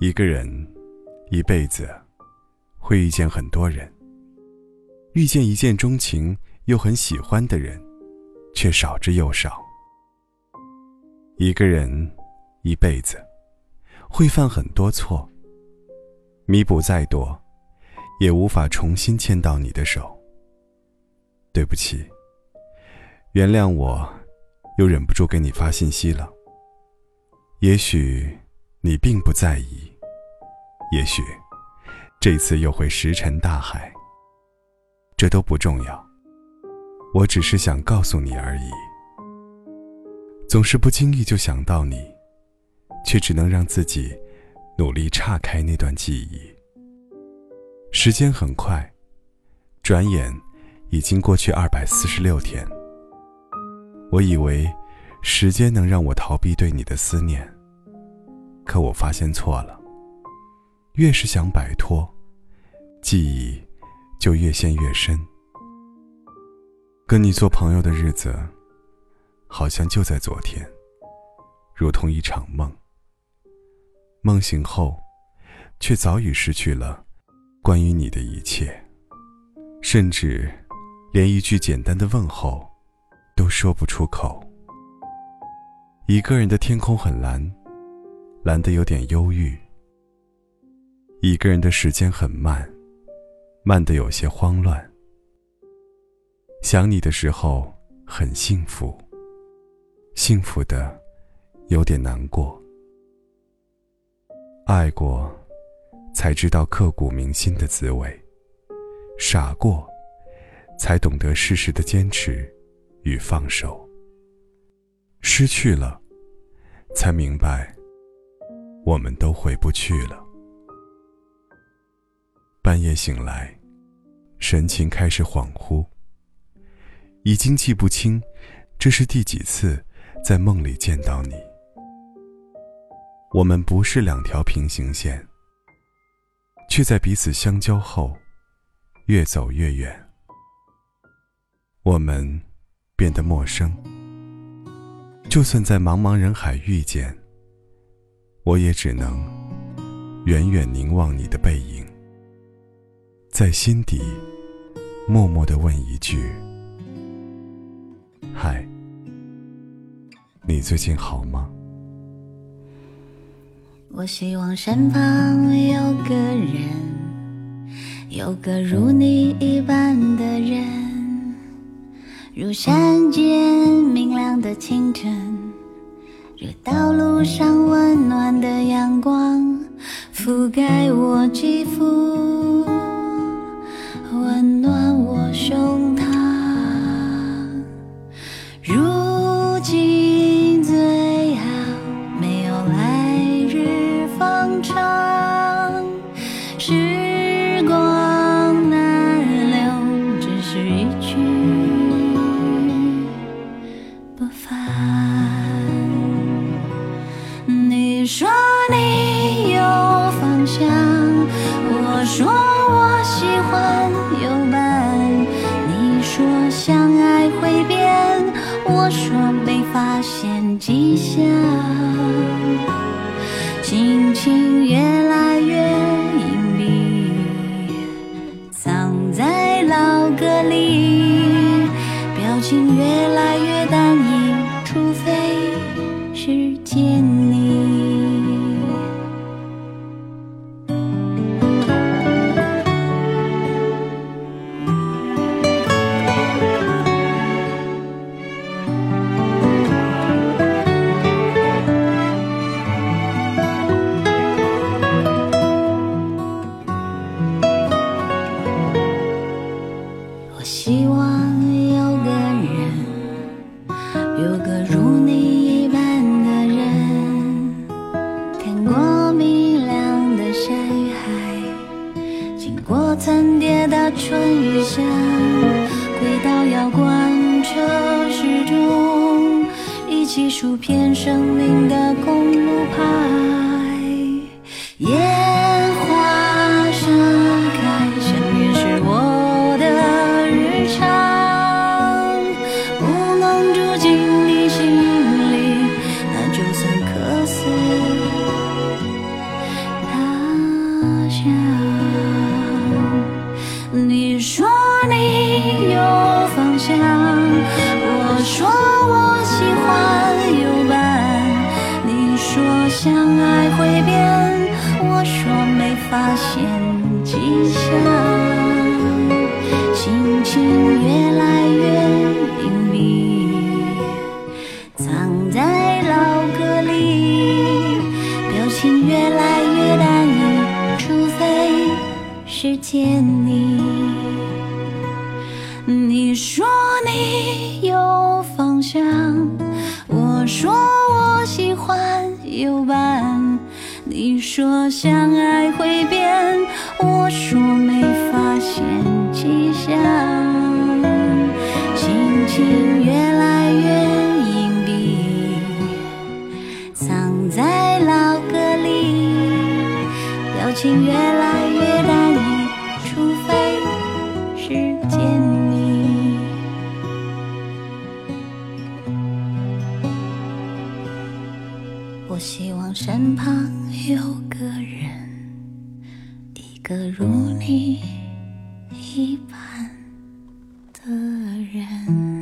一个人一辈子会遇见很多人，遇见一见钟情又很喜欢的人，却少之又少。一个人一辈子会犯很多错，弥补再多，也无法重新牵到你的手。对不起，原谅我，又忍不住给你发信息了。也许你并不在意，也许这次又会石沉大海。这都不重要，我只是想告诉你而已。总是不经意就想到你，却只能让自己努力岔开那段记忆。时间很快，转眼已经过去二百四十六天。我以为时间能让我逃避对你的思念，可我发现错了。越是想摆脱，记忆就越陷越深。跟你做朋友的日子。好像就在昨天，如同一场梦。梦醒后，却早已失去了关于你的一切，甚至连一句简单的问候都说不出口。一个人的天空很蓝，蓝得有点忧郁。一个人的时间很慢，慢得有些慌乱。想你的时候很幸福。幸福的，有点难过。爱过，才知道刻骨铭心的滋味；傻过，才懂得适时的坚持与放手。失去了，才明白，我们都回不去了。半夜醒来，神情开始恍惚，已经记不清这是第几次。在梦里见到你，我们不是两条平行线，却在彼此相交后，越走越远。我们变得陌生，就算在茫茫人海遇见，我也只能远远凝望你的背影，在心底默默的问一句：“嗨。”你最近好吗？我希望身旁有个人，有个如你一般的人，如山间明亮的清晨，这道路上温暖的阳光覆盖我肌肤，胸膛如今最好没有来日方长时光难留只是一去不返你说你有方向我说我喜欢。会变我说没发现迹象心情越来越隐蔽藏在老歌里表情越来越单一除非时间春雨下，轨道要贯彻始终，一起数遍生命的公路牌。你说你有方向，我说我喜欢有伴。你说相爱会变，我说没发现迹象。心情越。是见你。你说你有方向，我说我喜欢有伴。你说相爱会变，我说没发现迹象。心情越来越隐蔽，藏在老歌里，表情越我希望身旁有个人一个如你一般的人。